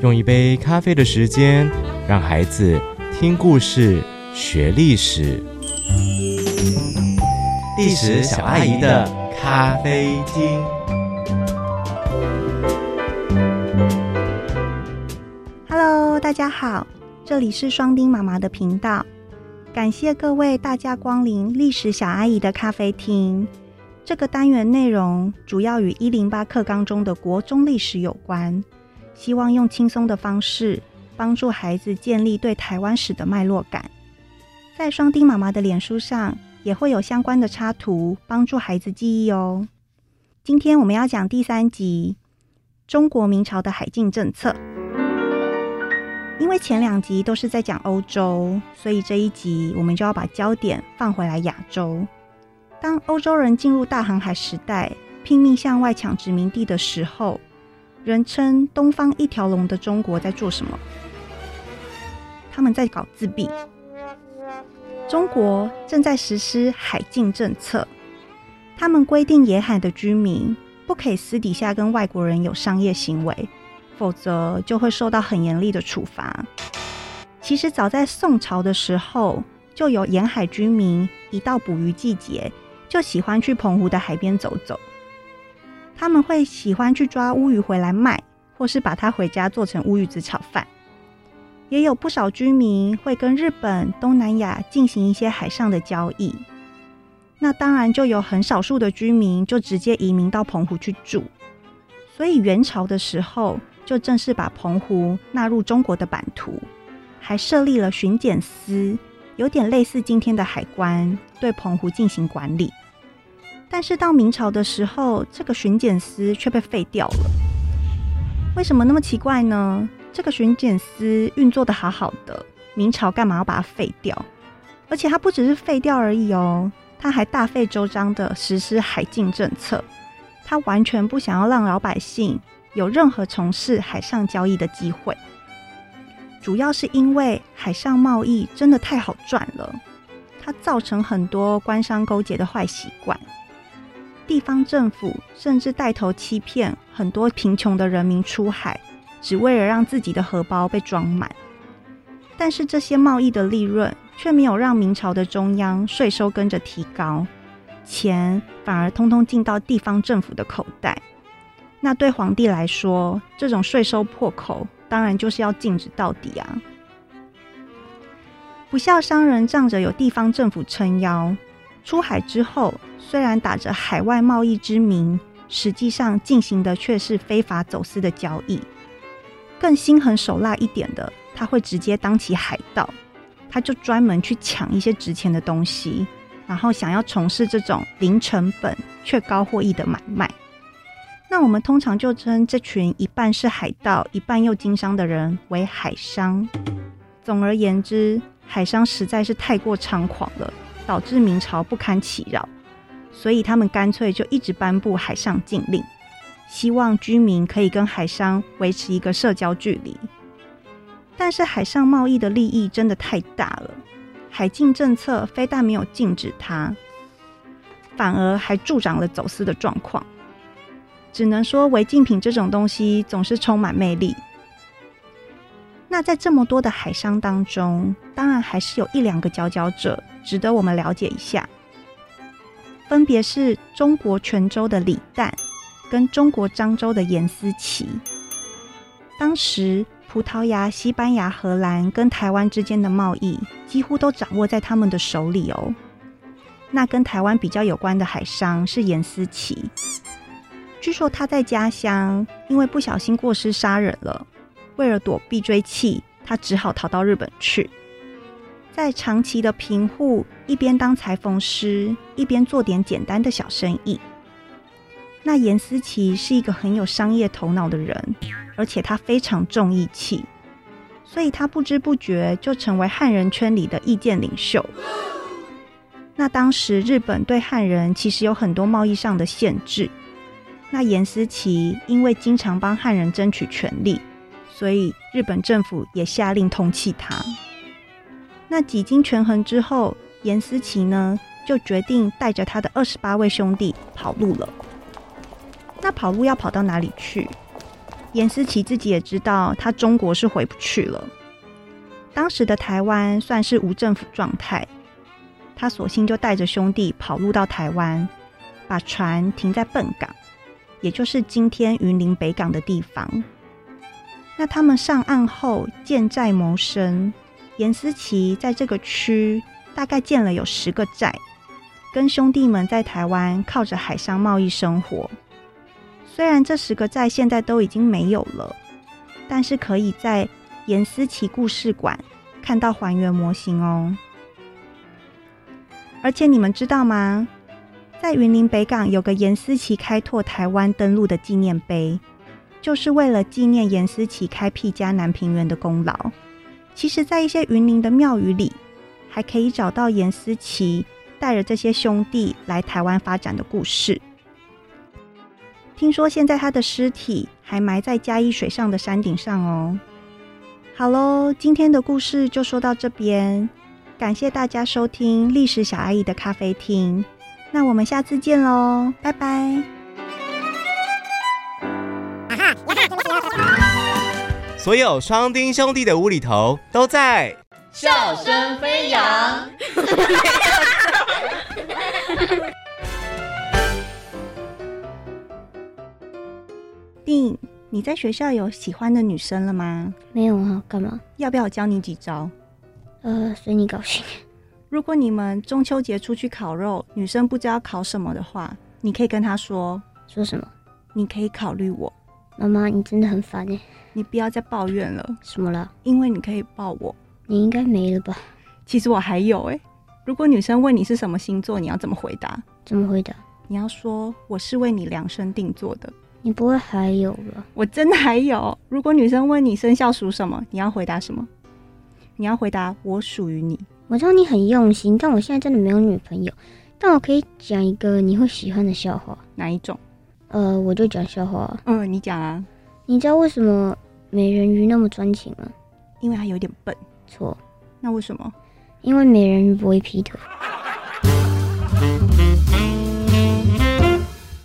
用一杯咖啡的时间，让孩子听故事、学历史。历史小阿姨的咖啡厅。Hello，大家好，这里是双丁妈妈的频道。感谢各位大驾光临历史小阿姨的咖啡厅。这个单元内容主要与一零八课纲中的国中历史有关，希望用轻松的方式帮助孩子建立对台湾史的脉络感。在双丁妈妈的脸书上也会有相关的插图，帮助孩子记忆哦。今天我们要讲第三集《中国明朝的海禁政策》。因为前两集都是在讲欧洲，所以这一集我们就要把焦点放回来亚洲。当欧洲人进入大航海时代，拼命向外抢殖民地的时候，人称“东方一条龙”的中国在做什么？他们在搞自闭。中国正在实施海禁政策，他们规定沿海的居民不可以私底下跟外国人有商业行为，否则就会受到很严厉的处罚。其实早在宋朝的时候，就有沿海居民一到捕鱼季节。就喜欢去澎湖的海边走走，他们会喜欢去抓乌鱼回来卖，或是把它回家做成乌鱼子炒饭。也有不少居民会跟日本、东南亚进行一些海上的交易。那当然就有很少数的居民就直接移民到澎湖去住。所以元朝的时候，就正式把澎湖纳入中国的版图，还设立了巡检司。有点类似今天的海关对澎湖进行管理，但是到明朝的时候，这个巡检司却被废掉了。为什么那么奇怪呢？这个巡检司运作的好好的，明朝干嘛要把它废掉？而且他不只是废掉而已哦，他还大费周章的实施海禁政策，他完全不想要让老百姓有任何从事海上交易的机会。主要是因为海上贸易真的太好赚了，它造成很多官商勾结的坏习惯。地方政府甚至带头欺骗很多贫穷的人民出海，只为了让自己的荷包被装满。但是这些贸易的利润却没有让明朝的中央税收跟着提高，钱反而通通进到地方政府的口袋。那对皇帝来说，这种税收破口。当然就是要禁止到底啊！不孝商人仗着有地方政府撑腰，出海之后虽然打着海外贸易之名，实际上进行的却是非法走私的交易。更心狠手辣一点的，他会直接当起海盗，他就专门去抢一些值钱的东西，然后想要从事这种零成本却高获益的买卖。那我们通常就称这群一半是海盗、一半又经商的人为海商。总而言之，海商实在是太过猖狂了，导致明朝不堪其扰，所以他们干脆就一直颁布海上禁令，希望居民可以跟海商维持一个社交距离。但是海上贸易的利益真的太大了，海禁政策非但没有禁止它，反而还助长了走私的状况。只能说违禁品这种东西总是充满魅力。那在这么多的海商当中，当然还是有一两个佼佼者值得我们了解一下，分别是中国泉州的李旦跟中国漳州的严思齐。当时葡萄牙、西班牙、荷兰跟台湾之间的贸易几乎都掌握在他们的手里哦。那跟台湾比较有关的海商是严思齐。据说他在家乡因为不小心过失杀人了，为了躲避追缉，他只好逃到日本去。在长期的贫户，一边当裁缝师，一边做点简单的小生意。那严思琪是一个很有商业头脑的人，而且他非常重义气，所以他不知不觉就成为汉人圈里的意见领袖。那当时日本对汉人其实有很多贸易上的限制。那严思齐因为经常帮汉人争取权利，所以日本政府也下令通缉他。那几经权衡之后，严思齐呢就决定带着他的二十八位兄弟跑路了。那跑路要跑到哪里去？严思琪自己也知道，他中国是回不去了。当时的台湾算是无政府状态，他索性就带着兄弟跑路到台湾，把船停在笨港，也就是今天云林北港的地方。那他们上岸后建寨谋生，严思琪在这个区大概建了有十个寨，跟兄弟们在台湾靠着海上贸易生活。虽然这十个寨现在都已经没有了，但是可以在严思琪故事馆看到还原模型哦。而且你们知道吗？在云林北港有个严思琪开拓台湾登陆的纪念碑。就是为了纪念严思琪开辟嘉南平原的功劳。其实，在一些云林的庙宇里，还可以找到严思琪带着这些兄弟来台湾发展的故事。听说现在他的尸体还埋在嘉义水上的山顶上哦。好喽，今天的故事就说到这边，感谢大家收听历史小阿姨的咖啡厅。那我们下次见喽，拜拜。所有双丁兄弟的无厘头都在笑声飞扬。丁，你在学校有喜欢的女生了吗？没有啊，干嘛？要不要我教你几招？呃，随你高兴。如果你们中秋节出去烤肉，女生不知道烤什么的话，你可以跟她说说什么？你可以考虑我。妈妈，你真的很烦哎！你不要再抱怨了。什么了？因为你可以抱我。你应该没了吧？其实我还有哎。如果女生问你是什么星座，你要怎么回答？怎么回答？你要说我是为你量身定做的。你不会还有吧？我真的还有。如果女生问你生肖属什么，你要回答什么？你要回答我属于你。我知道你很用心，但我现在真的没有女朋友。但我可以讲一个你会喜欢的笑话。哪一种？呃，我就讲笑话。嗯，你讲啊。你知道为什么美人鱼那么专情吗？因为它有点笨。错。那为什么？因为美人鱼不会劈腿。